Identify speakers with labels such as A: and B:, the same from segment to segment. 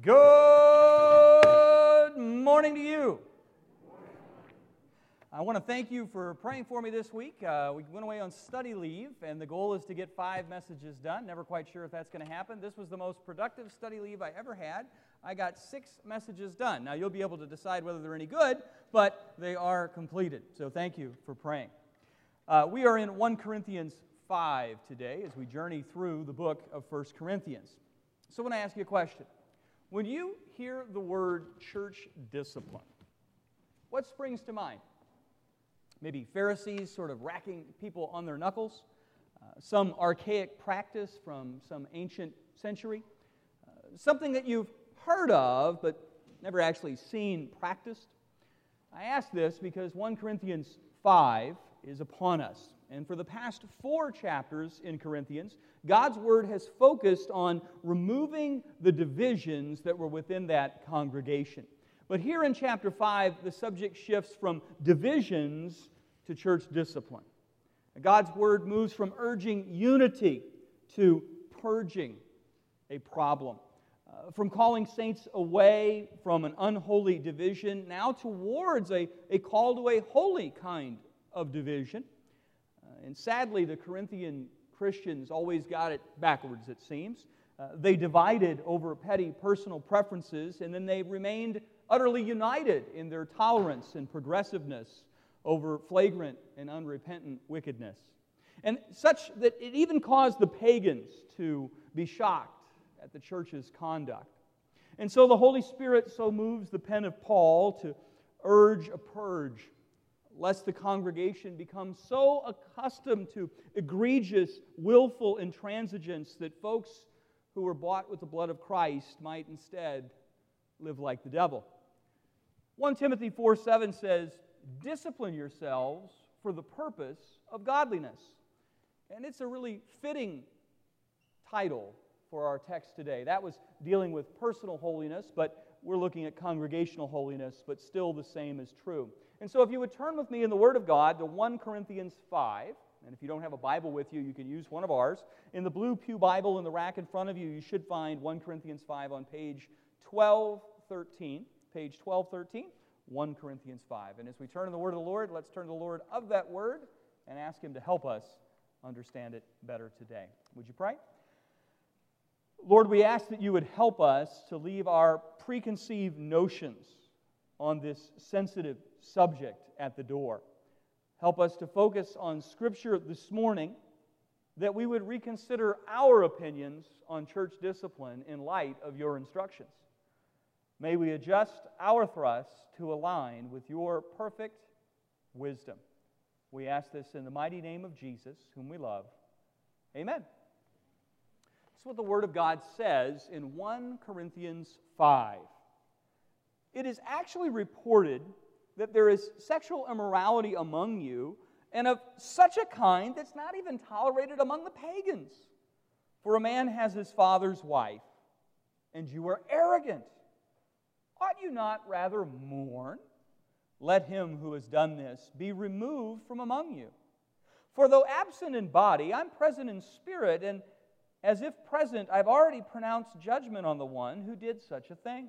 A: Good morning to you. I want to thank you for praying for me this week. Uh, we went away on study leave, and the goal is to get five messages done. Never quite sure if that's going to happen. This was the most productive study leave I ever had. I got six messages done. Now, you'll be able to decide whether they're any good, but they are completed. So, thank you for praying. Uh, we are in 1 Corinthians 5 today as we journey through the book of 1 Corinthians. So, I want to ask you a question. When you hear the word church discipline, what springs to mind? Maybe Pharisees sort of racking people on their knuckles, uh, some archaic practice from some ancient century, uh, something that you've heard of but never actually seen practiced. I ask this because 1 Corinthians 5 is upon us. And for the past four chapters in Corinthians, God's word has focused on removing the divisions that were within that congregation. But here in chapter 5, the subject shifts from divisions to church discipline. God's word moves from urging unity to purging a problem. Uh, from calling saints away from an unholy division now towards a, a call to a holy kind of division. And sadly, the Corinthian Christians always got it backwards, it seems. Uh, they divided over petty personal preferences, and then they remained utterly united in their tolerance and progressiveness over flagrant and unrepentant wickedness. And such that it even caused the pagans to be shocked at the church's conduct. And so the Holy Spirit so moves the pen of Paul to urge a purge lest the congregation become so accustomed to egregious, willful intransigence that folks who were bought with the blood of Christ might instead live like the devil. 1 Timothy 4 7 says, Discipline yourselves for the purpose of godliness. And it's a really fitting title for our text today. That was dealing with personal holiness, but we're looking at congregational holiness, but still the same is true. And so, if you would turn with me in the Word of God to 1 Corinthians 5, and if you don't have a Bible with you, you can use one of ours. In the blue Pew Bible in the rack in front of you, you should find 1 Corinthians 5 on page 1213. Page 1213, 1 Corinthians 5. And as we turn to the Word of the Lord, let's turn to the Lord of that Word and ask Him to help us understand it better today. Would you pray? Lord, we ask that you would help us to leave our preconceived notions on this sensitive subject at the door. Help us to focus on Scripture this morning, that we would reconsider our opinions on church discipline in light of your instructions. May we adjust our thrusts to align with your perfect wisdom. We ask this in the mighty name of Jesus, whom we love. Amen. That's what the Word of God says in 1 Corinthians 5. It is actually reported that there is sexual immorality among you, and of such a kind that's not even tolerated among the pagans. For a man has his father's wife, and you are arrogant. Ought you not rather mourn? Let him who has done this be removed from among you. For though absent in body, I'm present in spirit, and as if present, I've already pronounced judgment on the one who did such a thing.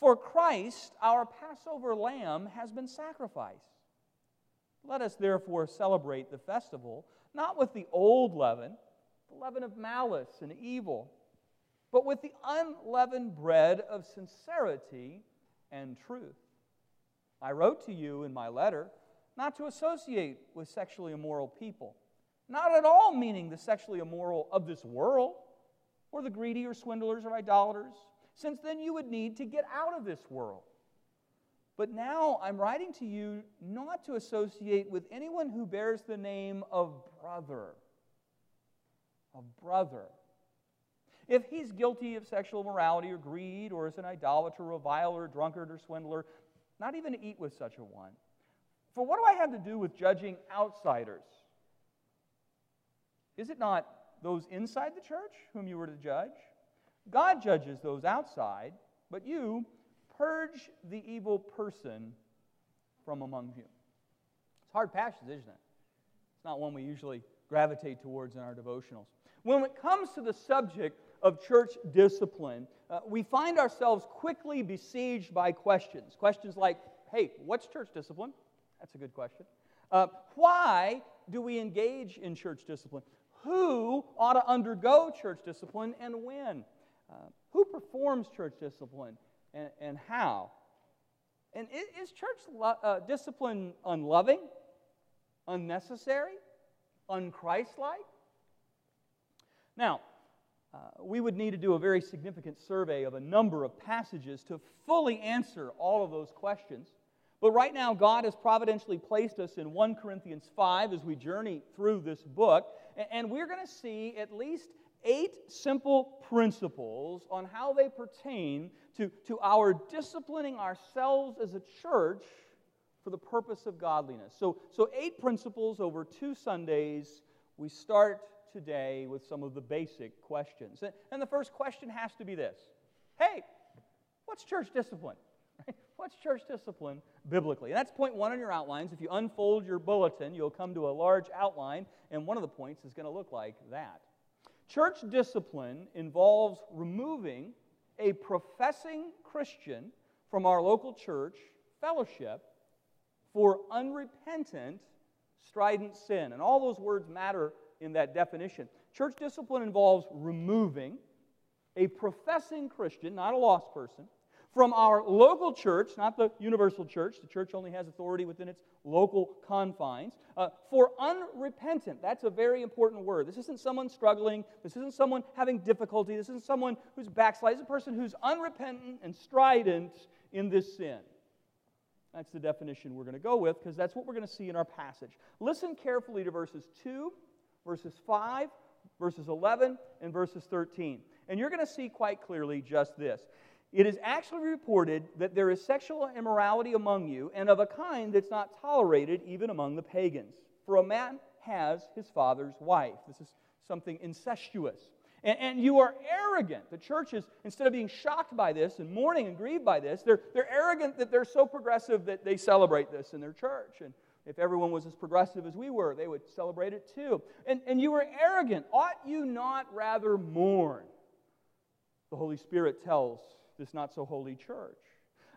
A: For Christ, our Passover lamb, has been sacrificed. Let us therefore celebrate the festival, not with the old leaven, the leaven of malice and evil, but with the unleavened bread of sincerity and truth. I wrote to you in my letter not to associate with sexually immoral people, not at all meaning the sexually immoral of this world, or the greedy or swindlers or idolaters since then you would need to get out of this world. But now I'm writing to you not to associate with anyone who bears the name of brother. Of brother. If he's guilty of sexual immorality or greed, or is an idolater, reviler, drunkard, or swindler, not even to eat with such a one. For what do I have to do with judging outsiders? Is it not those inside the church whom you were to judge? God judges those outside, but you purge the evil person from among you. It's hard passage, isn't it? It's not one we usually gravitate towards in our devotionals. When it comes to the subject of church discipline, uh, we find ourselves quickly besieged by questions. Questions like, hey, what's church discipline? That's a good question. Uh, why do we engage in church discipline? Who ought to undergo church discipline and when? Uh, who performs church discipline and, and how? And is church lo- uh, discipline unloving, unnecessary, unchristlike? Now, uh, we would need to do a very significant survey of a number of passages to fully answer all of those questions. But right now, God has providentially placed us in 1 Corinthians 5 as we journey through this book. And we're going to see at least eight simple principles on how they pertain to, to our disciplining ourselves as a church for the purpose of godliness. So, so, eight principles over two Sundays. We start today with some of the basic questions. And the first question has to be this Hey, what's church discipline? What's church discipline biblically? And that's point one on your outlines. If you unfold your bulletin, you'll come to a large outline, and one of the points is going to look like that. Church discipline involves removing a professing Christian from our local church fellowship for unrepentant, strident sin. And all those words matter in that definition. Church discipline involves removing a professing Christian, not a lost person, from our local church, not the universal church, the church only has authority within its local confines, uh, for unrepentant. That's a very important word. This isn't someone struggling, this isn't someone having difficulty, this isn't someone who's backslid, it's a person who's unrepentant and strident in this sin. That's the definition we're going to go with because that's what we're going to see in our passage. Listen carefully to verses 2, verses 5, verses 11, and verses 13. And you're going to see quite clearly just this. It is actually reported that there is sexual immorality among you, and of a kind that's not tolerated even among the pagans. For a man has his father's wife. This is something incestuous. And, and, you are arrogant. The church is, instead of being shocked by this and mourning and grieved by this, they're, they're arrogant that they're so progressive that they celebrate this in their church. And if everyone was as progressive as we were, they would celebrate it too. And, and you are arrogant. Ought you not rather mourn? The Holy Spirit tells this not so holy church.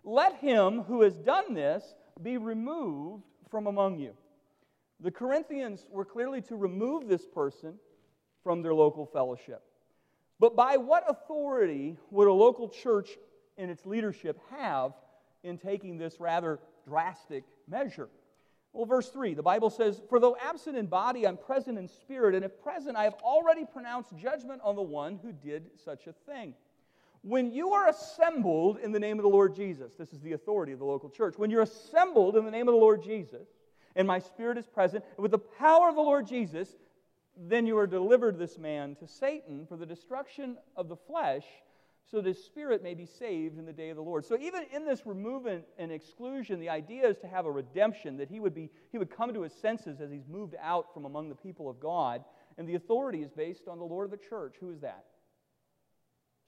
A: Let him who has done this be removed from among you. The Corinthians were clearly to remove this person from their local fellowship. But by what authority would a local church and its leadership have in taking this rather drastic measure? Well, verse 3, the Bible says, For though absent in body, I'm present in spirit, and if present, I have already pronounced judgment on the one who did such a thing. When you are assembled in the name of the Lord Jesus, this is the authority of the local church. When you're assembled in the name of the Lord Jesus, and my spirit is present, with the power of the Lord Jesus, then you are delivered this man to Satan for the destruction of the flesh, so that his spirit may be saved in the day of the Lord. So even in this removal and exclusion, the idea is to have a redemption, that he would be he would come to his senses as he's moved out from among the people of God. And the authority is based on the Lord of the church. Who is that?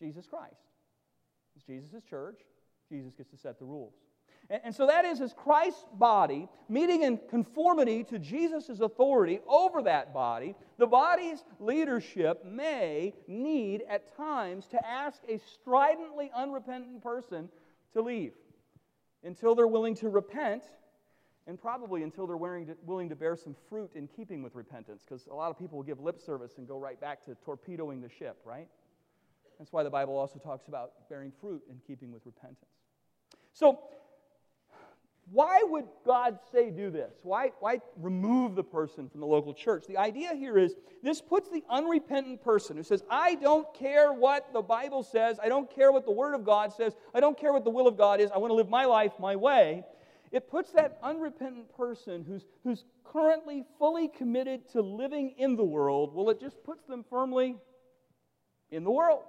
A: Jesus Christ. It's Jesus' church. Jesus gets to set the rules. And, and so that is as Christ's body, meeting in conformity to Jesus' authority over that body, the body's leadership may need at times to ask a stridently unrepentant person to leave until they're willing to repent and probably until they're to, willing to bear some fruit in keeping with repentance, because a lot of people will give lip service and go right back to torpedoing the ship, right? That's why the Bible also talks about bearing fruit in keeping with repentance. So, why would God say do this? Why, why remove the person from the local church? The idea here is this puts the unrepentant person who says, I don't care what the Bible says, I don't care what the Word of God says, I don't care what the will of God is, I want to live my life my way. It puts that unrepentant person who's, who's currently fully committed to living in the world, well, it just puts them firmly in the world.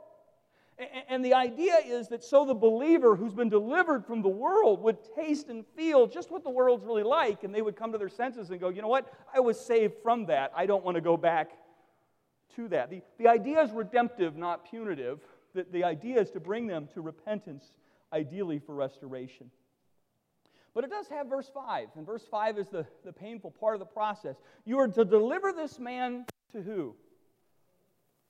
A: And the idea is that so the believer who's been delivered from the world would taste and feel just what the world's really like, and they would come to their senses and go, you know what? I was saved from that. I don't want to go back to that. The, the idea is redemptive, not punitive. The, the idea is to bring them to repentance, ideally for restoration. But it does have verse 5, and verse 5 is the, the painful part of the process. You are to deliver this man to who?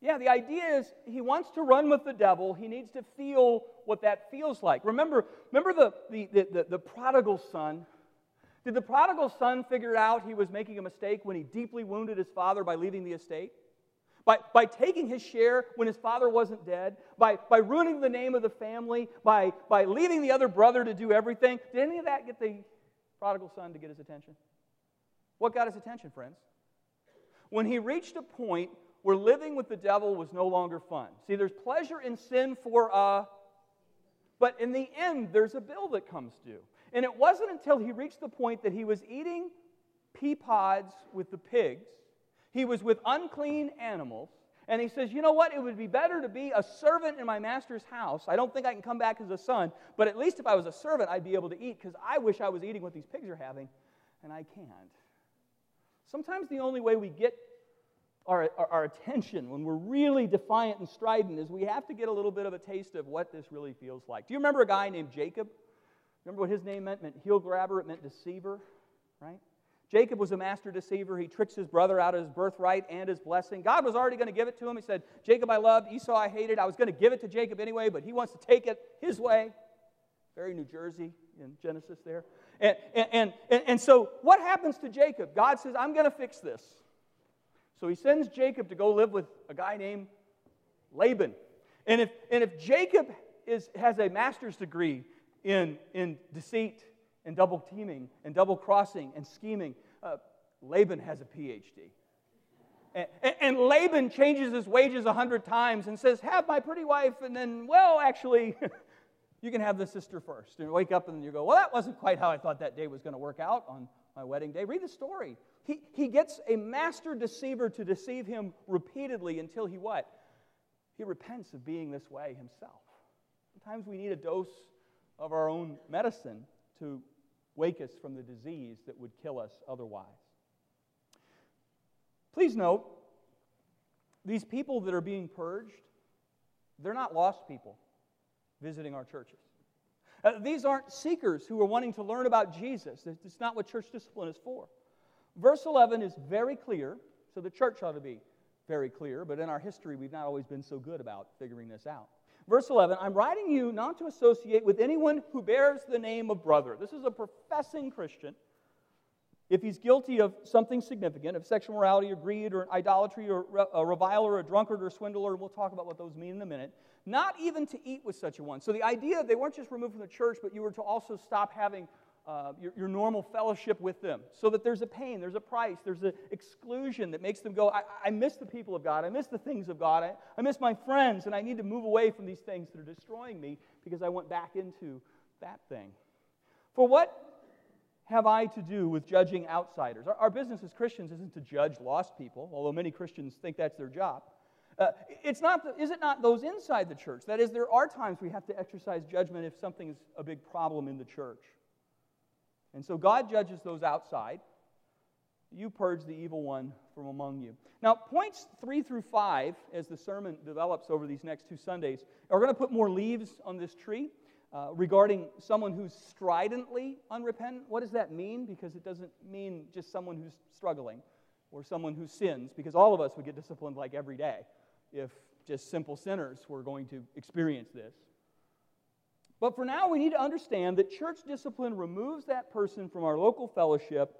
A: Yeah, the idea is he wants to run with the devil. He needs to feel what that feels like. Remember, remember the, the, the, the, prodigal son? Did the prodigal son figure out he was making a mistake when he deeply wounded his father by leaving the estate? By, by taking his share when his father wasn't dead? By, by ruining the name of the family? By, by leaving the other brother to do everything? Did any of that get the prodigal son to get his attention? What got his attention, friends? When he reached a point where living with the devil was no longer fun. See, there's pleasure in sin for a, but in the end, there's a bill that comes due. And it wasn't until he reached the point that he was eating pea pods with the pigs, he was with unclean animals, and he says, You know what? It would be better to be a servant in my master's house. I don't think I can come back as a son, but at least if I was a servant, I'd be able to eat because I wish I was eating what these pigs are having, and I can't. Sometimes the only way we get our, our, our, attention when we're really defiant and strident is we have to get a little bit of a taste of what this really feels like. Do you remember a guy named Jacob? Remember what his name meant? It meant heel grabber, it meant deceiver, right? Jacob was a master deceiver. He tricks his brother out of his birthright and his blessing. God was already going to give it to him. He said, Jacob I loved, Esau I hated. I was going to give it to Jacob anyway, but he wants to take it his way. Very New Jersey in Genesis there. And, and, and, and so what happens to Jacob? God says, I'm going to fix this. So he sends Jacob to go live with a guy named Laban. And if, and if Jacob is, has a master's degree in, in deceit and double teaming and double crossing and scheming, uh, Laban has a PhD. And, and, Laban changes his wages a hundred times and says, Have my pretty wife, and then, well, actually, you can have the sister first. And you wake up and you go, Well, that wasn't quite how I thought that day was going to work out on my wedding day. Read the story. He, he gets a master deceiver to deceive him repeatedly until he what? He repents of being this way himself. Sometimes we need a dose of our own medicine to wake us from the disease that would kill us otherwise. Please note, these people that are being purged, they're not lost people visiting our churches. Uh, these aren't seekers who are wanting to learn about Jesus. It's not what church discipline is for. Verse 11 is very clear, so the church ought to be very clear, but in our history, we've not always been so good about figuring this out. Verse 11 I'm writing you not to associate with anyone who bears the name of brother. This is a professing Christian. If he's guilty of something significant, of sexual morality or greed or idolatry or a reviler or a drunkard or a swindler, we'll talk about what those mean in a minute, not even to eat with such a one. So the idea, they weren't just removed from the church, but you were to also stop having uh, your, your, normal fellowship with them so that there's a pain, there's a price, there's an exclusion that makes them go, I, I miss the people of God, I miss the things of God, I, I miss my friends, and I need to move away from these things that are destroying me because I went back into that thing. For what have I to do with judging outsiders? Our, our business as Christians isn't to judge lost people, although many Christians think that's their job. Uh, it's not the, is it not those inside the church? That is, there are times we have to exercise judgment if something is a big problem in the church. And so God judges those outside. You purge the evil one from among you. Now, points three through five, as the sermon develops over these next two Sundays, are going to put more leaves on this tree uh, regarding someone who's stridently unrepentant. What does that mean? Because it doesn't mean just someone who's struggling or someone who sins, because all of us would get disciplined like every day if just simple sinners were going to experience this. But for now, we need to understand that church discipline removes that person from our local fellowship.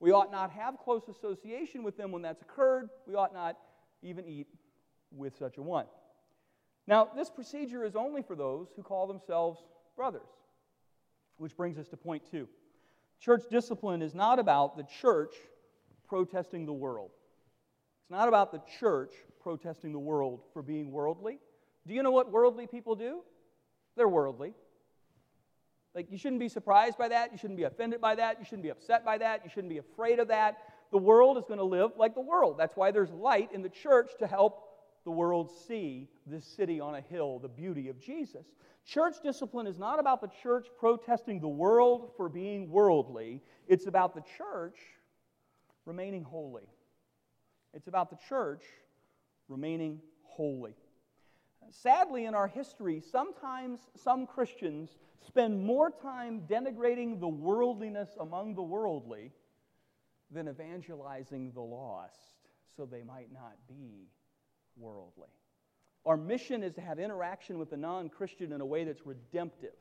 A: We ought not have close association with them when that's occurred. We ought not even eat with such a one. Now, this procedure is only for those who call themselves brothers, which brings us to point two. Church discipline is not about the church protesting the world. It's not about the church protesting the world for being worldly. Do you know what worldly people do? They're worldly. Like, you shouldn't be surprised by that. You shouldn't be offended by that. You shouldn't be upset by that. You shouldn't be afraid of that. The world is going to live like the world. That's why there's light in the church to help the world see this city on a hill, the beauty of Jesus. Church discipline is not about the church protesting the world for being worldly, it's about the church remaining holy. It's about the church remaining holy. Sadly, in our history, sometimes some Christians spend more time denigrating the worldliness among the worldly than evangelizing the lost so they might not be worldly. Our mission is to have interaction with the non Christian in a way that's redemptive,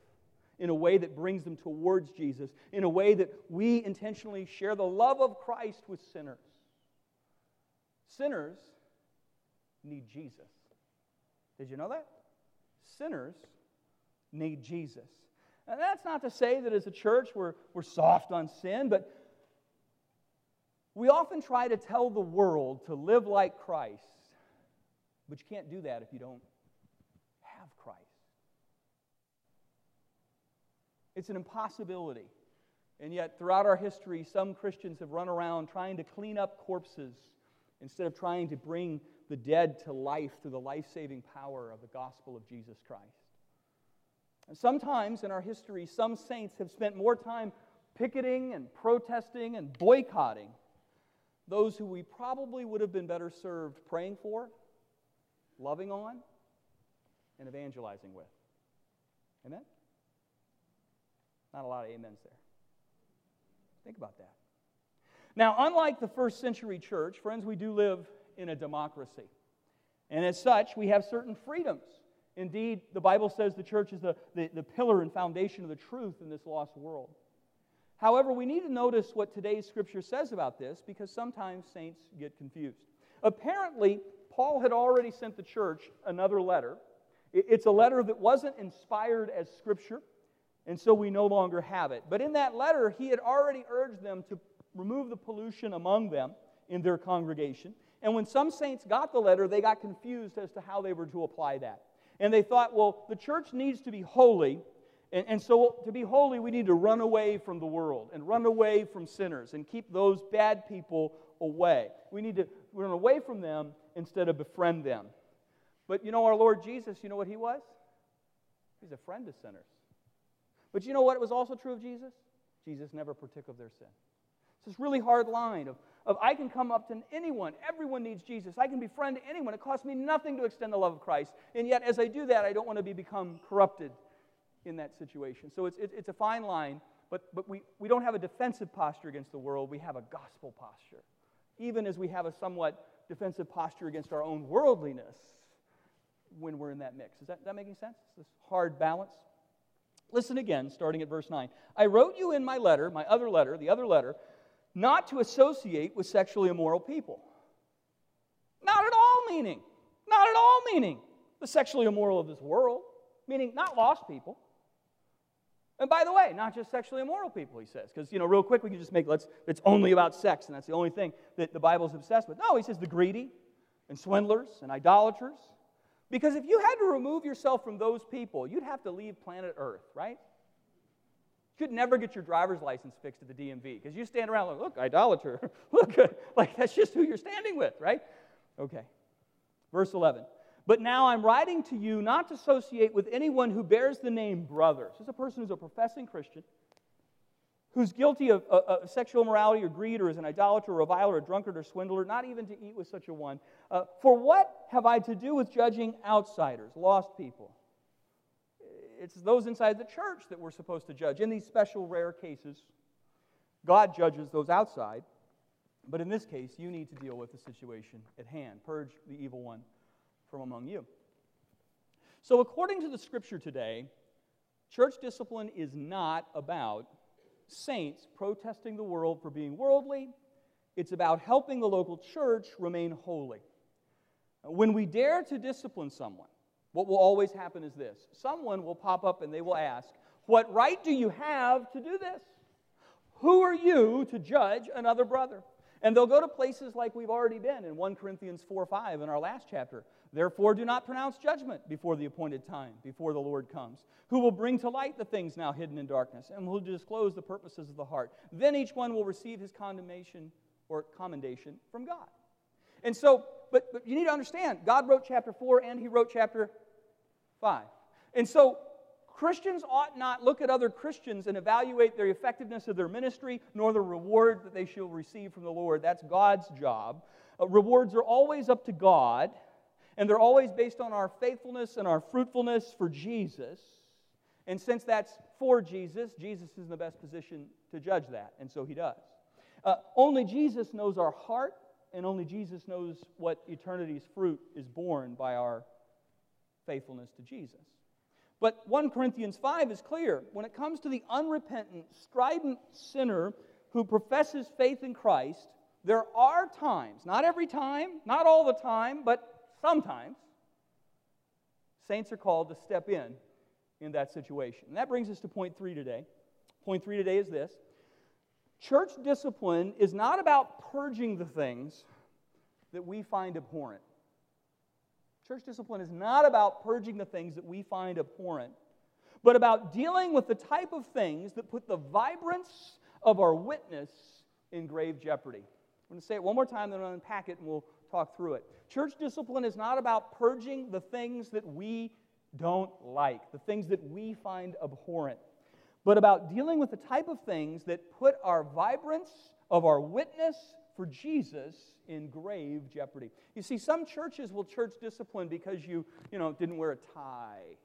A: in a way that brings them towards Jesus, in a way that we intentionally share the love of Christ with sinners. Sinners need Jesus. Did you know that? Sinners need Jesus. And that's not to say that as a church we're, we're soft on sin, but we often try to tell the world to live like Christ, but you can't do that if you don't have Christ. It's an impossibility. And yet, throughout our history, some Christians have run around trying to clean up corpses instead of trying to bring the dead to life through the life saving power of the gospel of Jesus Christ. And sometimes in our history, some saints have spent more time picketing and protesting and boycotting those who we probably would have been better served praying for, loving on, and evangelizing with. Amen? Not a lot of amens there. Think about that. Now, unlike the first century church, friends, we do live in a democracy. And as such, we have certain freedoms. Indeed, the Bible says the church is the, the, the, pillar and foundation of the truth in this lost world. However, we need to notice what today's scripture says about this because sometimes saints get confused. Apparently, Paul had already sent the church another letter. It's a letter that wasn't inspired as scripture, and so we no longer have it. But in that letter, he had already urged them to remove the pollution among them in their congregation. And when some saints got the letter, they got confused as to how they were to apply that. And they thought, well, the church needs to be holy. And, and, so, to be holy, we need to run away from the world and run away from sinners and keep those bad people away. We need to run away from them instead of befriend them. But you know, our Lord Jesus, you know what he was? He's a friend to sinners. But you know what was also true of Jesus? Jesus never partook of their sin. It's this really hard line of, of I can come up to anyone. Everyone needs Jesus. I can befriend anyone. It costs me nothing to extend the love of Christ. And yet, as I do that, I don't want to be become corrupted in that situation. So it's, it's a fine line, but, but we, we don't have a defensive posture against the world. We have a gospel posture. Even as we have a somewhat defensive posture against our own worldliness when we're in that mix. Is that, that making sense? This hard balance? Listen again, starting at verse 9. I wrote you in my letter, my other letter, the other letter, not to associate with sexually immoral people. Not at all meaning, not at all meaning the sexually immoral of this world, meaning not lost people. And by the way, not just sexually immoral people, he says, because, you know, real quick we can just make, let's, it's only about sex, and that's the only thing that the Bible's obsessed with. No, he says the greedy and swindlers and idolaters. Because if you had to remove yourself from those people, you'd have to leave planet Earth, right? You could never get your driver's license fixed at the DMV because you stand around like, look, idolater. look, like that's just who you're standing with, right? Okay. Verse 11. But now I'm writing to you not to associate with anyone who bears the name brother. This is a person who's a professing Christian, who's guilty of, uh, sexual immorality or greed, or is an idolater, or a reviler, a drunkard, or swindler, not even to eat with such a one. Uh, for what have I to do with judging outsiders, lost people? It's those inside the church that we're supposed to judge. In these special, rare cases, God judges those outside. But in this case, you need to deal with the situation at hand. Purge the evil one from among you. So, according to the scripture today, church discipline is not about saints protesting the world for being worldly, it's about helping the local church remain holy. When we dare to discipline someone, what will always happen is this someone will pop up and they will ask, What right do you have to do this? Who are you to judge another brother? And they'll go to places like we've already been in 1 Corinthians 4 5 in our last chapter. Therefore, do not pronounce judgment before the appointed time, before the Lord comes, who will bring to light the things now hidden in darkness, and will disclose the purposes of the heart. Then each one will receive his condemnation or commendation from God. And so, but, but you need to understand, God wrote chapter 4 and He wrote chapter 5. And so Christians ought not look at other Christians and evaluate their effectiveness of their ministry nor the reward that they shall receive from the Lord. That's God's job. Uh, rewards are always up to God, and they're always based on our faithfulness and our fruitfulness for Jesus. And since that's for Jesus, Jesus is in the best position to judge that, and so he does. Uh, only Jesus knows our heart, and only Jesus knows what eternity's fruit is born by our faithfulness to Jesus. But 1 Corinthians 5 is clear. When it comes to the unrepentant, strident sinner who professes faith in Christ, there are times, not every time, not all the time, but sometimes, saints are called to step in in that situation. And that brings us to point three today. Point three today is this Church discipline is not about purging the things that we find abhorrent. Church discipline is not about purging the things that we find abhorrent, but about dealing with the type of things that put the vibrance of our witness in grave jeopardy. I'm going to say it one more time, then I'll unpack it and we'll talk through it. Church discipline is not about purging the things that we don't like, the things that we find abhorrent, but about dealing with the type of things that put our vibrance of our witness for Jesus in grave jeopardy. You see, some churches will church discipline because you, you know, didn't wear a tie,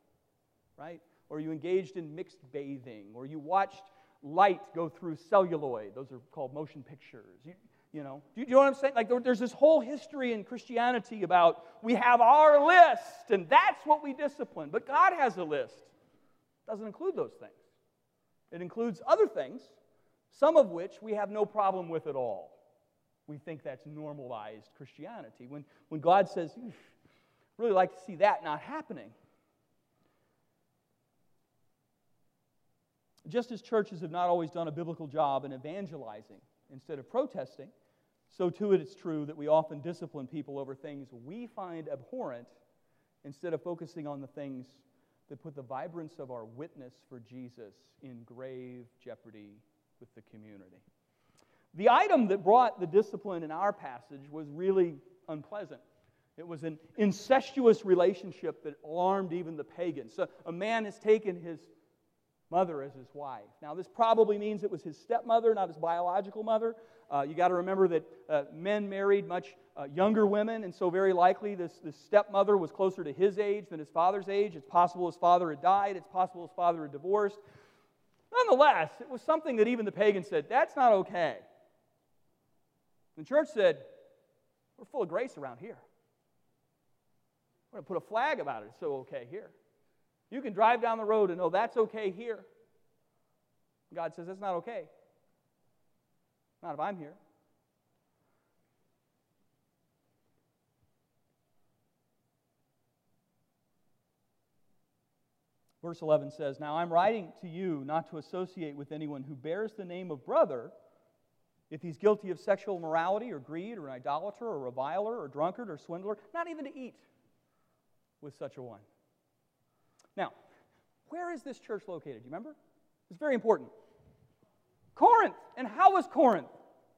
A: right? Or you engaged in mixed bathing, or you watched light go through celluloid. Those are called motion pictures. You, you know, do you, do you know what I'm saying? Like, there, there's this whole history in Christianity about we have our list, and that's what we discipline. But God has a list. Doesn't include those things. It includes other things, some of which we have no problem with at all. We think that's normalized Christianity. When, when God says, really like to see that not happening. Just as churches have not always done a biblical job in evangelizing instead of protesting, so too it is true that we often discipline people over things we find abhorrent instead of focusing on the things that put the vibrance of our witness for Jesus in grave jeopardy with the community. The item that brought the discipline in our passage was really unpleasant. It was an incestuous relationship that alarmed even the pagans. So a man has taken his mother as his wife. Now, this probably means it was his stepmother, not his biological mother. Uh, you got to remember that uh, men married much uh, younger women, and so very likely this, this stepmother was closer to his age than his father's age. It's possible his father had died, it's possible his father had divorced. Nonetheless, it was something that even the pagans said, that's not okay. The church said, we're full of grace around here. We're going to put a flag about it. It's so okay here. You can drive down the road and know that's okay here. God says that's not okay. Not if I'm here. Verse 11 says, Now I'm writing to you not to associate with anyone who bears the name of brother if he's guilty of sexual immorality or greed or an idolater or reviler or drunkard or swindler, not even to eat with such a one. Now, where is this church located? Do you remember? It's very important. Corinth. And how was Corinth?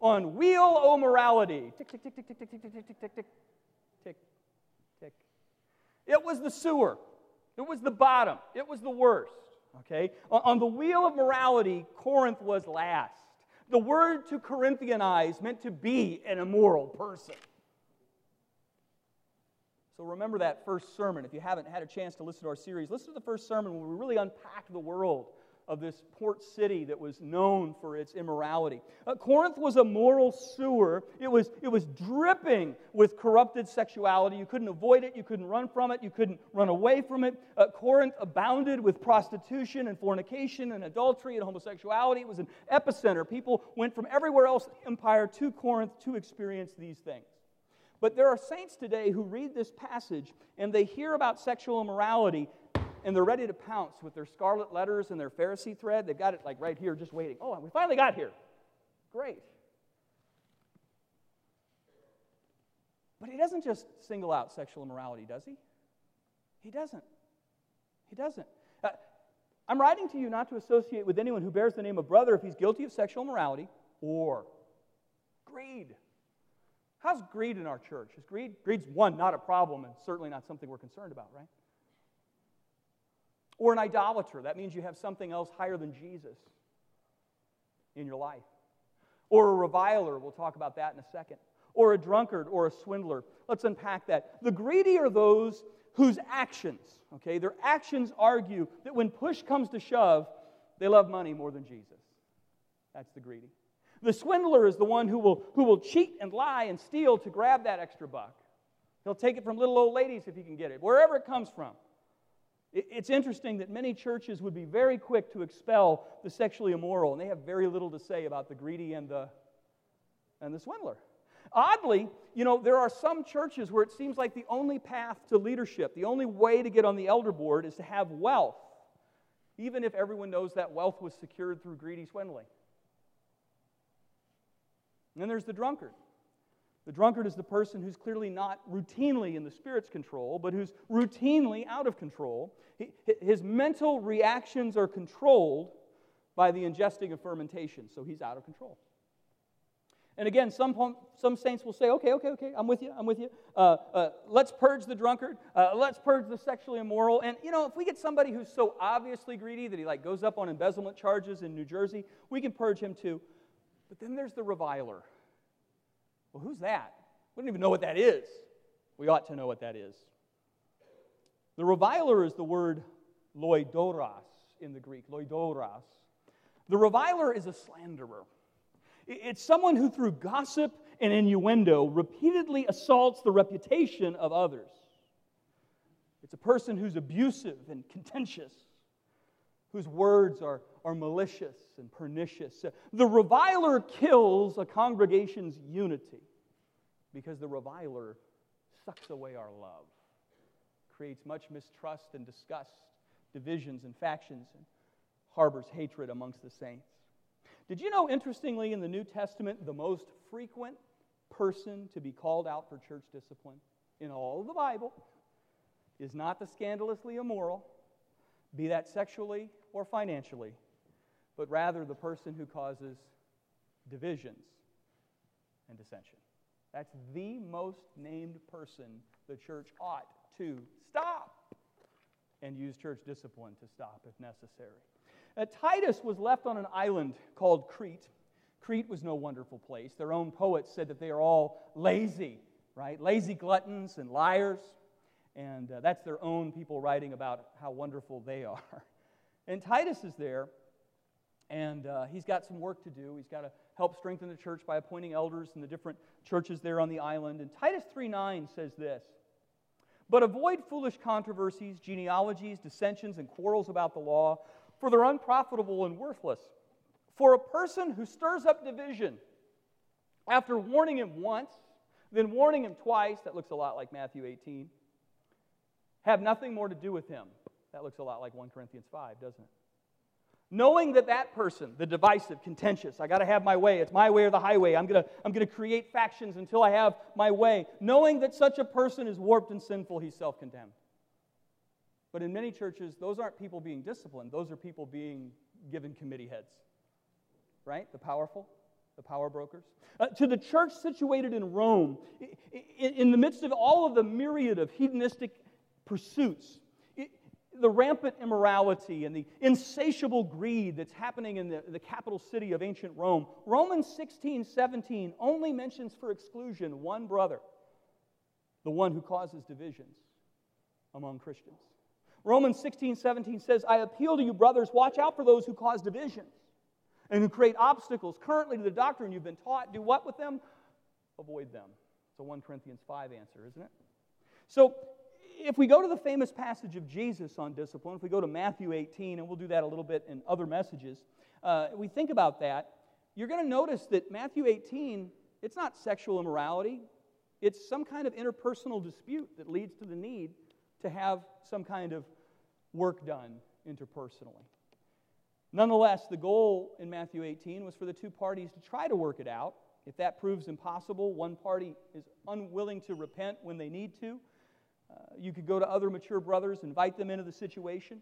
A: On wheel o morality. Tick, tick, tick, tick, tick, tick, tick, tick, tick, tick, tick, tick, tick. It was the sewer. It was the bottom. It was the worst. Okay? On the wheel of morality, Corinth was last. The word to Corinthianize meant to be an immoral person. So remember that first sermon. If you haven't had a chance to listen to our series, listen to the first sermon where we really unpack the world of this port city that was known for its immorality. Uh, Corinth was a moral sewer. It was, it was dripping with corrupted sexuality. You couldn't avoid it. You couldn't run from it. You couldn't run away from it. Uh, Corinth abounded with prostitution and fornication and adultery and homosexuality. It was an epicenter. People went from everywhere else in the empire to Corinth to experience these things. But there are saints today who read this passage and they hear about sexual immorality and they're ready to pounce with their scarlet letters and their Pharisee thread. They've got it like right here, just waiting. Oh, we finally got here. Great. But he doesn't just single out sexual immorality, does he? He doesn't. He doesn't. Uh, I'm writing to you not to associate with anyone who bears the name of brother if he's guilty of sexual immorality or greed How's greed in our church? Is greed? Greed's one, not a problem, and certainly not something we're concerned about, right? Or an idolater. That means you have something else higher than Jesus in your life. Or a reviler. We'll talk about that in a second. Or a drunkard or a swindler. Let's unpack that. The greedy are those whose actions, okay, their actions argue that when push comes to shove, they love money more than Jesus. That's the greedy. The swindler is the one who will, who will cheat and lie and steal to grab that extra buck. He'll take it from little old ladies if he can get it, wherever it comes from. It's interesting that many churches would be very quick to expel the sexually immoral, and they have very little to say about the greedy and the, and the swindler. Oddly, you know, there are some churches where it seems like the only path to leadership, the only way to get on the elder board is to have wealth, even if everyone knows that wealth was secured through greedy swindling. And then there's the drunkard. The drunkard is the person who's clearly not routinely in the Spirit's control, but who's routinely out of control. He, his mental reactions are controlled by the ingesting of fermentation, so he's out of control. And again, some, some saints will say, okay, okay, okay, I'm with you, I'm with you. Uh, uh, let's purge the drunkard. Uh, let's purge the sexually immoral. And, you know, if we get somebody who's so obviously greedy that he, like, goes up on embezzlement charges in New Jersey, we can purge him too. But then there's the reviler. Well, who's that? We don't even know what that is. We ought to know what that is. The reviler is the word loidoros in the Greek, loidoros. The reviler is a slanderer. It's someone who, through gossip and innuendo, repeatedly assaults the reputation of others. It's a person who's abusive and contentious, whose words are, are malicious and pernicious. The reviler kills a congregation's unity because the reviler sucks away our love, creates much mistrust and disgust, divisions and factions, and harbors hatred amongst the saints. Did you know, interestingly, in the New Testament, the most frequent person to be called out for church discipline in all of the Bible is not the scandalously immoral, be that sexually or financially, but rather the person who causes divisions and dissension. That's the most named person the church ought to stop and use church discipline to stop if necessary. Uh, Titus was left on an island called Crete. Crete was no wonderful place. Their own poets said that they are all lazy, right? Lazy gluttons and liars. And uh, that's their own people writing about how wonderful they are. And Titus is there, and uh, he's got some work to do. He's got to help strengthen the church by appointing elders in the different churches there on the island. And Titus 3:9 says this: "But avoid foolish controversies, genealogies, dissensions, and quarrels about the law." for they're unprofitable and worthless. For a person who stirs up division, after warning him once, then warning him twice, that looks a lot like Matthew 18, have nothing more to do with him. That looks a lot like 1 Corinthians 5, doesn't it? Knowing that that person, the divisive, contentious, I got to have my way, it's my way or the highway, I'm going to I'm going to create factions until I have my way. Knowing that such a person is warped and sinful, he's self condemned. But in many churches, those aren't people being disciplined, those are people being given committee heads. Right? The powerful, the power brokers. Uh, to the church situated in Rome, in, in, the midst of all of the myriad of hedonistic pursuits, it, the rampant immorality and the insatiable greed that's happening in the, the capital city of ancient Rome, Romans 16 17 only mentions for exclusion one brother, the one who causes divisions among Christians. Romans 16, 17 says, I appeal to you, brothers, watch out for those who cause divisions and who create obstacles currently to the doctrine you've been taught. Do what with them? Avoid them. It's a 1 Corinthians 5 answer, isn't it? So, if we go to the famous passage of Jesus on discipline, if we go to Matthew 18, and we'll do that a little bit in other messages, uh, we think about that, you're going to notice that Matthew 18, it's not sexual immorality, it's some kind of interpersonal dispute that leads to the need to have some kind of work done interpersonally. Nonetheless, the goal in Matthew 18 was for the two parties to try to work it out. If that proves impossible, one party is unwilling to repent when they need to. Uh, you could go to other mature brothers, invite them into the situation.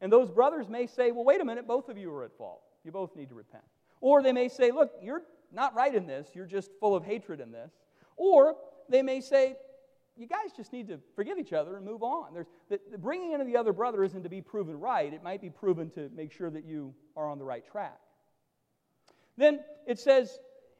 A: And those brothers may say, well, wait a minute, both of you are at fault. You both need to repent. Or they may say, look, you're not right in this, you're just full of hatred in this. Or they may say, you guys just need to forgive each other and move on. There's, the, the bringing in of the other brother isn't to be proven right, it might be proven to make sure that you are on the right track. Then it says,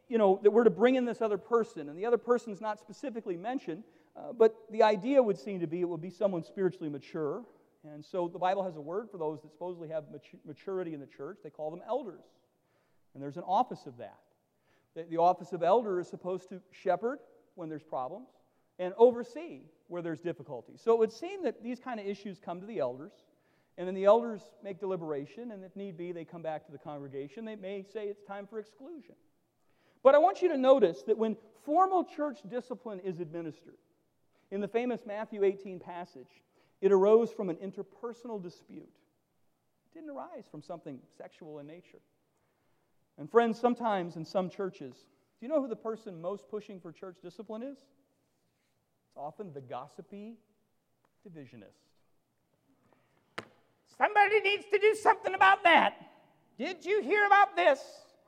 A: you know, that we're to bring in this other person, and the other person is not specifically mentioned, uh, but the idea would seem to be it would be someone spiritually mature. And so the Bible has a word for those that supposedly have maturity in the church. They call them elders. And there's an office of that. The, the office of elder is supposed to shepherd when there's problems and oversee where there's difficulty. So it would seem that these kind of issues come to the elders, and then the elders make deliberation, and if need be, they come back to the congregation. They may say it's time for exclusion. But I want you to notice that when formal church discipline is administered, in the famous Matthew 18 passage, it arose from an interpersonal dispute. It didn't arise from something sexual in nature. And friends, sometimes in some churches, do you know who the person most pushing for church discipline is? It's often the gossipy divisionist. Somebody needs to do something about that. Did you hear about this?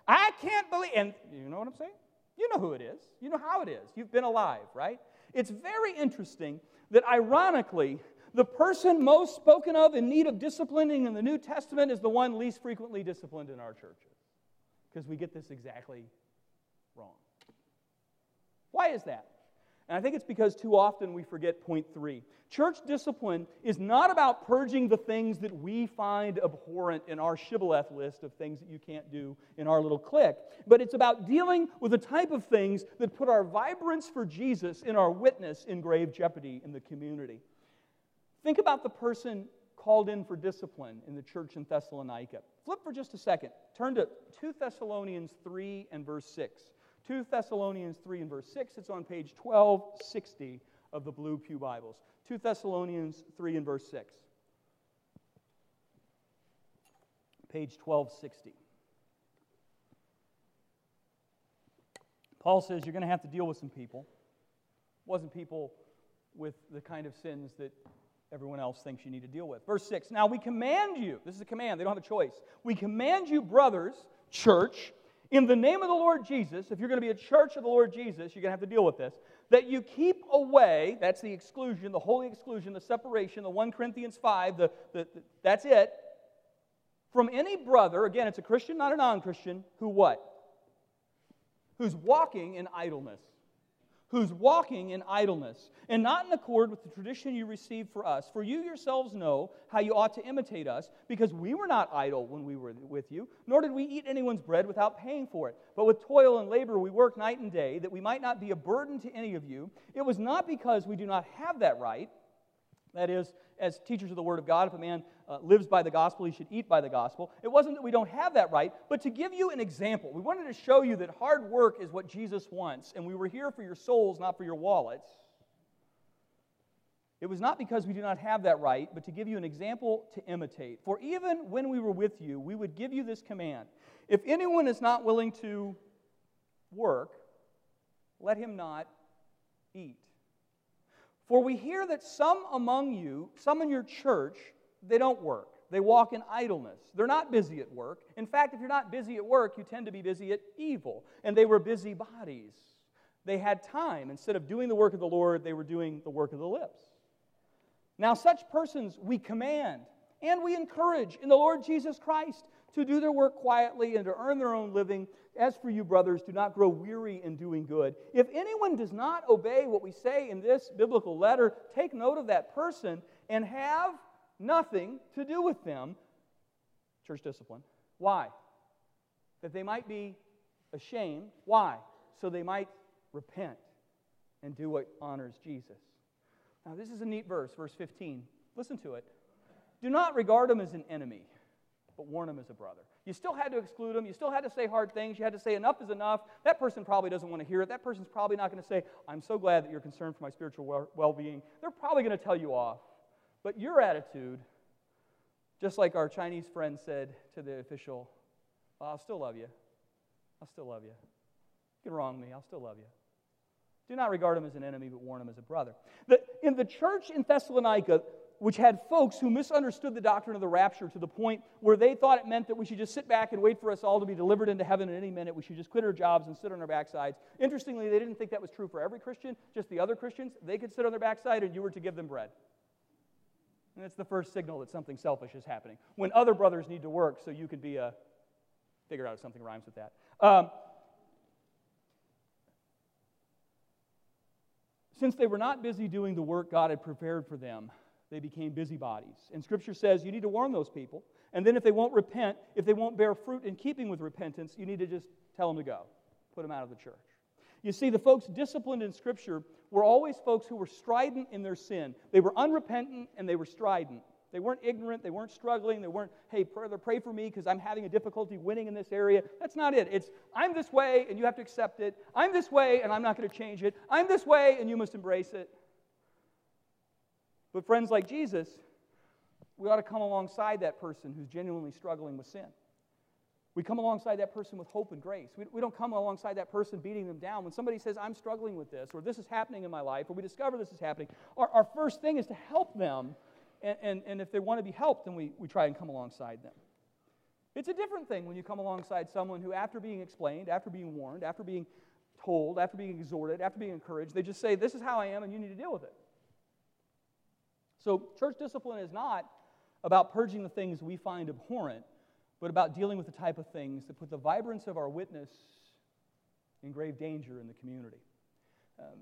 A: I can't believe. And you know what I'm saying? You know who it is. You know how it is. You've been alive, right? It's very interesting that, ironically, the person most spoken of in need of disciplining in the New Testament is the one least frequently disciplined in our churches. Because we get this exactly wrong. Why is that? And I think it's because too often we forget point three. Church discipline is not about purging the things that we find abhorrent in our shibboleth list of things that you can't do in our little clique, but it's about dealing with the type of things that put our vibrance for Jesus in our witness in grave jeopardy in the community. Think about the person called in for discipline in the church in Thessalonica. Flip for just a second. Turn to 2 Thessalonians 3 and verse 6. 2 Thessalonians 3 and verse 6. It's on page 1260 of the Blue Pew Bibles. 2 Thessalonians 3 and verse 6. Page 1260. Paul says you're going to have to deal with some people. It wasn't people with the kind of sins that everyone else thinks you need to deal with. Verse 6 Now we command you, this is a command, they don't have a choice. We command you, brothers, church, in the name of the Lord Jesus, if you're going to be a church of the Lord Jesus, you're going to have to deal with this, that you keep away, that's the exclusion, the holy exclusion, the separation, the 1 Corinthians 5, the, the, the that's it, from any brother, again, it's a Christian, not a non Christian, who what? Who's walking in idleness who's walking in idleness, and not in accord with the tradition you received for us. For you yourselves know how you ought to imitate us, because we were not idle when we were with you, nor did we eat anyone's bread without paying for it. But with toil and labor we work night and day, that we might not be a burden to any of you. It was not because we do not have that right that is, as teachers of the Word of God, if a man uh, lives by the gospel, he should eat by the gospel. It wasn't that we don't have that right, but to give you an example. We wanted to show you that hard work is what Jesus wants, and we were here for your souls, not for your wallets. It was not because we do not have that right, but to give you an example to imitate. For even when we were with you, we would give you this command If anyone is not willing to work, let him not eat. For we hear that some among you, some in your church, they don't work. They walk in idleness. They're not busy at work. In fact, if you're not busy at work, you tend to be busy at evil. And they were busy bodies. They had time. Instead of doing the work of the Lord, they were doing the work of the lips. Now, such persons we command and we encourage in the Lord Jesus Christ to do their work quietly and to earn their own living. As for you, brothers, do not grow weary in doing good. If anyone does not obey what we say in this biblical letter, take note of that person and have nothing to do with them. Church discipline. Why? That they might be ashamed. Why? So they might repent and do what honors Jesus. Now, this is a neat verse, verse 15. Listen to it. Do not regard him as an enemy but warn him as a brother. You still had to exclude him. You still had to say hard things. You had to say enough is enough. That person probably doesn't want to hear it. That person's probably not going to say, I'm so glad that you're concerned for my spiritual well being. They're probably going to tell you off. But your attitude, just like our Chinese friend said to the official, I'll still love you. I'll still love you. You can wrong me. I'll still love you. Do not regard him as an enemy, but warn him as a brother. The, in the church in Thessalonica, which had folks who misunderstood the doctrine of the rapture to the point where they thought it meant that we should just sit back and wait for us all to be delivered into heaven at any minute. We should just quit our jobs and sit on our backsides. Interestingly, they didn't think that was true for every Christian, just the other Christians. They could sit on their backside and you were to give them bread. And that's the first signal that something selfish is happening. When other brothers need to work, so you could be a, figure out if something rhymes with that. Um, since they were not busy doing the work God had prepared for them, they became busybodies. And Scripture says you need to warn those people. And then if they won't repent, if they won't bear fruit in keeping with repentance, you need to just tell them to go, put them out of the church. You see, the folks disciplined in Scripture were always folks who were strident in their sin. They were unrepentant and they were strident. They weren't ignorant, they weren't struggling, they weren't, hey, brother, pray for me because I'm having a difficulty winning in this area. That's not it. It's, I'm this way and you have to accept it. I'm this way and I'm not going to change it. I'm this way and you must embrace it. But friends like Jesus, we ought to come alongside that person who's genuinely struggling with sin. We come alongside that person with hope and grace. We, we don't come alongside that person beating them down. When somebody says, I'm struggling with this, or this is happening in my life, or we discover this is happening, our, our first thing is to help them. And, and, and if they want to be helped, then we, we try and come alongside them. It's a different thing when you come alongside someone who, after being explained, after being warned, after being told, after being exhorted, after being encouraged, they just say, This is how I am, and you need to deal with it. So, church discipline is not about purging the things we find abhorrent, but about dealing with the type of things that put the vibrance of our witness in grave danger in the community. Um,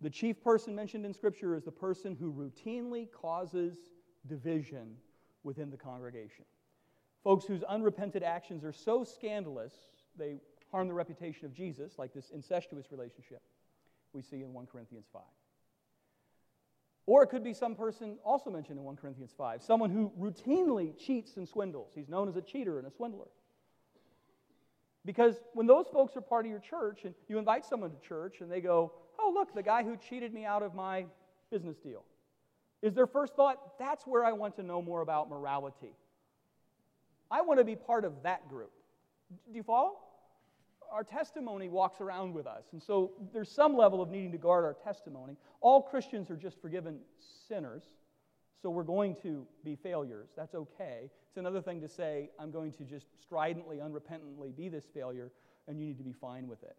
A: the chief person mentioned in Scripture is the person who routinely causes division within the congregation. Folks whose unrepented actions are so scandalous, they harm the reputation of Jesus, like this incestuous relationship we see in 1 Corinthians 5. Or it could be some person also mentioned in 1 Corinthians 5, someone who routinely cheats and swindles. He's known as a cheater and a swindler. Because when those folks are part of your church and you invite someone to church and they go, oh, look, the guy who cheated me out of my business deal, is their first thought, that's where I want to know more about morality. I want to be part of that group. Do you follow? Our testimony walks around with us. And so there's some level of needing to guard our testimony. All Christians are just forgiven sinners, so we're going to be failures. That's okay. It's another thing to say, I'm going to just stridently, unrepentantly be this failure, and you need to be fine with it.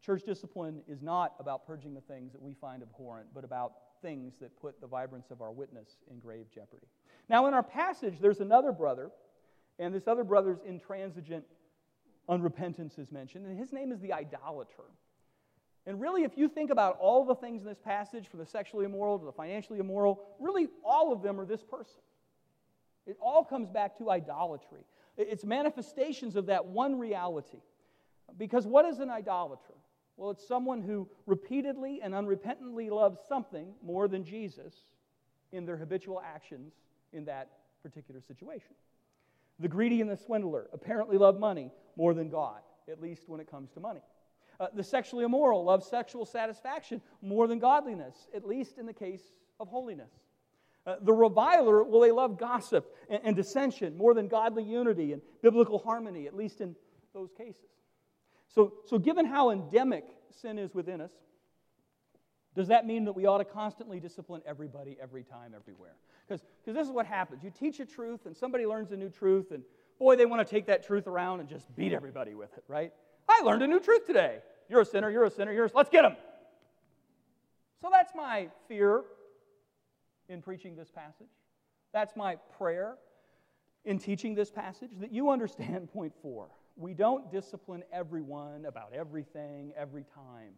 A: Church discipline is not about purging the things that we find abhorrent, but about things that put the vibrance of our witness in grave jeopardy. Now, in our passage, there's another brother, and this other brother's intransigent unrepentance is mentioned, and his name is the idolater. And really, if you think about all the things in this passage, from the sexually immoral to the financially immoral, really all of them are this person. It all comes back to idolatry. It's manifestations of that one reality. Because what is an idolater? Well, it's someone who repeatedly and unrepentantly loves something more than Jesus in their habitual actions in that particular situation. The greedy and the swindler apparently love money more than God, at least when it comes to money. Uh, the sexually immoral love sexual satisfaction more than godliness, at least in the case of holiness. Uh, the reviler, well, they love gossip and, and dissension more than godly unity and biblical harmony, at least in those cases. So, so, given how endemic sin is within us, does that mean that we ought to constantly discipline everybody, every time, everywhere? Because this is what happens. You teach a truth, and somebody learns a new truth, and boy, they want to take that truth around and just beat everybody with it, right? I learned a new truth today. You're a sinner, you're a sinner, you're a, let's get them. So that's my fear in preaching this passage. That's my prayer in teaching this passage that you understand point four. We don't discipline everyone about everything every time.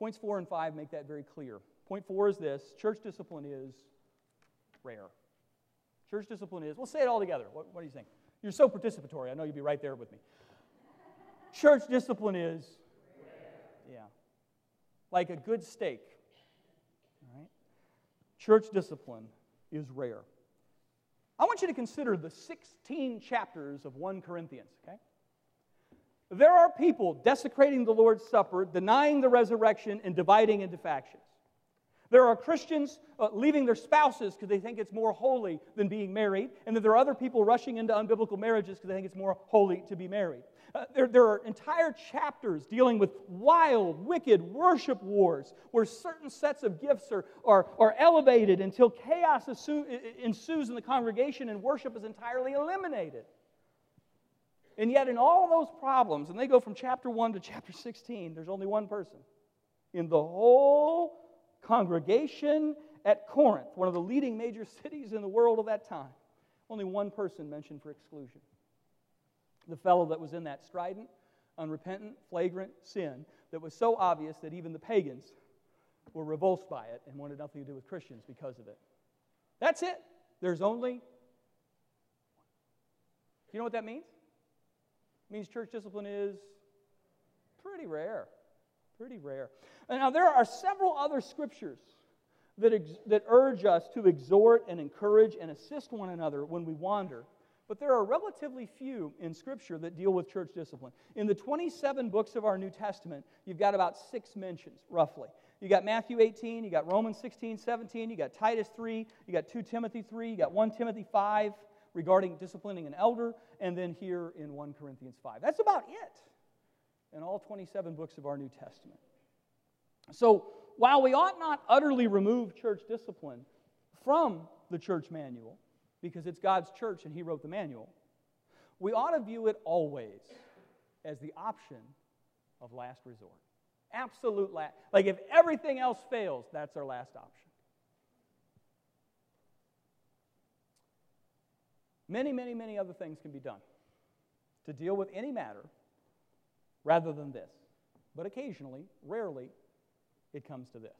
A: Points four and five make that very clear. Point four is this church discipline is rare. Church discipline is, we'll say it all together. What, what do you think? You're so participatory. I know you'll be right there with me. Church discipline is, yeah, like a good steak. All right? Church discipline is rare. I want you to consider the 16 chapters of 1 Corinthians, okay? There are people desecrating the Lord's Supper, denying the resurrection, and dividing into factions. There are Christians uh, leaving their spouses because they think it's more holy than being married, and then there are other people rushing into unbiblical marriages because they think it's more holy to be married. Uh, there, there are entire chapters dealing with wild, wicked worship wars where certain sets of gifts are, are, are elevated until chaos ensues in the congregation and worship is entirely eliminated. And yet, in all those problems, and they go from chapter 1 to chapter 16, there's only one person in the whole congregation at Corinth, one of the leading major cities in the world of that time. Only one person mentioned for exclusion the fellow that was in that strident, unrepentant, flagrant sin that was so obvious that even the pagans were revulsed by it and wanted nothing to do with Christians because of it. That's it. There's only. You know what that means? Means church discipline is pretty rare. Pretty rare. And now, there are several other scriptures that, ex- that urge us to exhort and encourage and assist one another when we wander. But there are relatively few in Scripture that deal with church discipline. In the 27 books of our New Testament, you've got about six mentions, roughly. You got Matthew 18, you got Romans 16, 17, you got Titus 3, you got 2 Timothy 3, you got 1 Timothy 5 regarding disciplining an elder, and then here in 1 Corinthians 5. That's about it in all 27 books of our New Testament. So, while we ought not utterly remove church discipline from the church manual, because it's God's church and He wrote the manual, we ought to view it always as the option of last resort. Absolute last. Like if everything else fails, that's our last option. Many, many, many other things can be done to deal with any matter rather than this. But occasionally, rarely, it comes to this.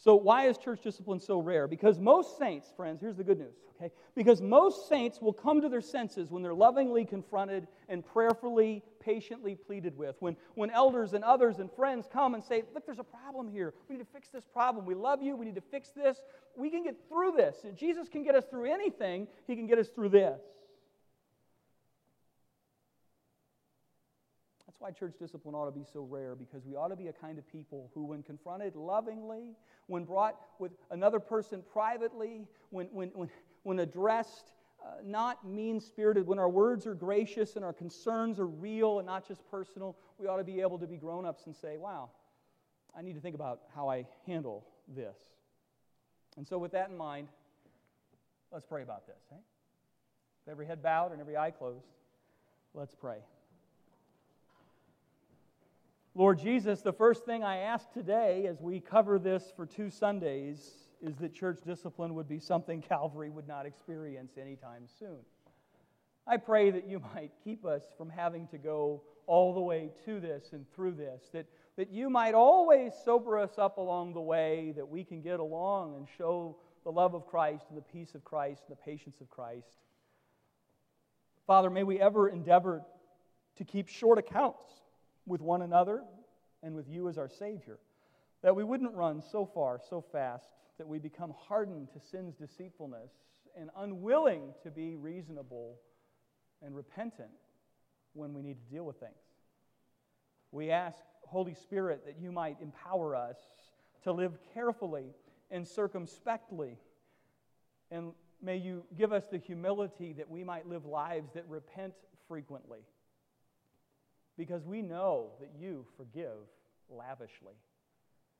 A: So, why is church discipline so rare? Because most saints, friends, here's the good news, okay? Because most saints will come to their senses when they're lovingly confronted and prayerfully, patiently pleaded with. When, when elders and others and friends come and say, Look, there's a problem here. We need to fix this problem. We love you. We need to fix this. We can get through this. Jesus can get us through anything, He can get us through this. Why church discipline ought to be so rare, because we ought to be a kind of people who, when confronted lovingly, when brought with another person privately, when, when, when, when addressed uh, not mean spirited, when our words are gracious and our concerns are real and not just personal, we ought to be able to be grown ups and say, wow, I need to think about how I handle this. And so, with that in mind, let's pray about this. Eh? With every head bowed and every eye closed, let's pray. Lord Jesus, the first thing I ask today as we cover this for two Sundays is that church discipline would be something Calvary would not experience anytime soon. I pray that you might keep us from having to go all the way to this and through this, that, that you might always sober us up along the way, that we can get along and show the love of Christ and the peace of Christ and the patience of Christ. Father, may we ever endeavor to keep short accounts with one another and with you as our Savior. That we wouldn't run so far, so fast, that we become hardened to sin's deceitfulness and unwilling to be reasonable and repentant when we need to deal with things. We ask, Holy Spirit, that you might empower us to live carefully and circumspectly. And may you give us the humility that we might live lives that repent frequently because we know that you forgive lavishly.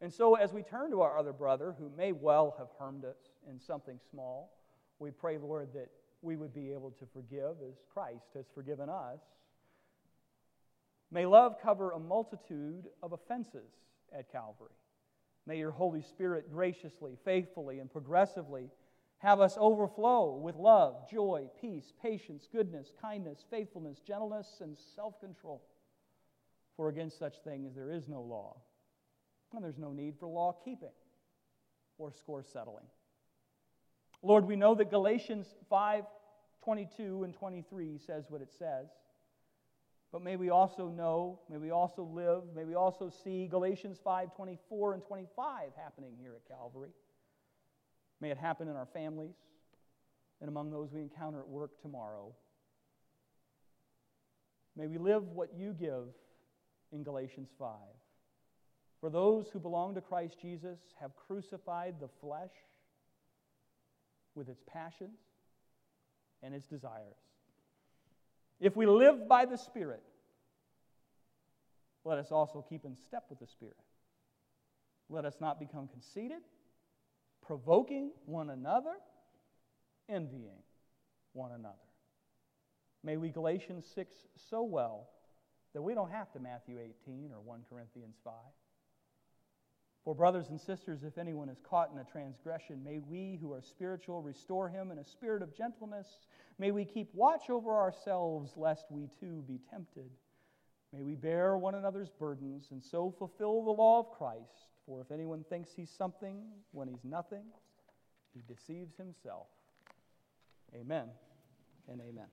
A: And so, as we turn to our other brother who may well have harmed us in something small, we pray, Lord, that we would be able to forgive as Christ has forgiven us. May love cover a multitude of offenses at Calvary. May your Holy Spirit graciously, faithfully, and progressively have us overflow with love, joy, peace, patience, goodness, kindness, faithfulness, gentleness, and self control. For against such things there is no law, and there's no need for law keeping or score settling. Lord, we know that Galatians 5 22 and 23 says what it says. But may we also know, may we also live, may we also see Galatians 5 24 and 25 happening here at Calvary. May it happen in our families and among those we encounter at work tomorrow. May we live what you give in Galatians 5. For those who belong to Christ Jesus have crucified the flesh with its passions and its desires. If we live by the Spirit, let us also keep in step with the Spirit. Let us not become conceited, provoking one another, envying one another. May we Galatians 6 so well that we don't have to Matthew 18 or 1 Corinthians 5. For, brothers and sisters, if anyone is caught in a transgression, may we who are spiritual restore him in a spirit of gentleness. May we keep watch over ourselves, lest we too be tempted. May we bear one another's burdens and so fulfill the law of Christ. For if anyone thinks he's something when he's nothing, he deceives himself. Amen and amen.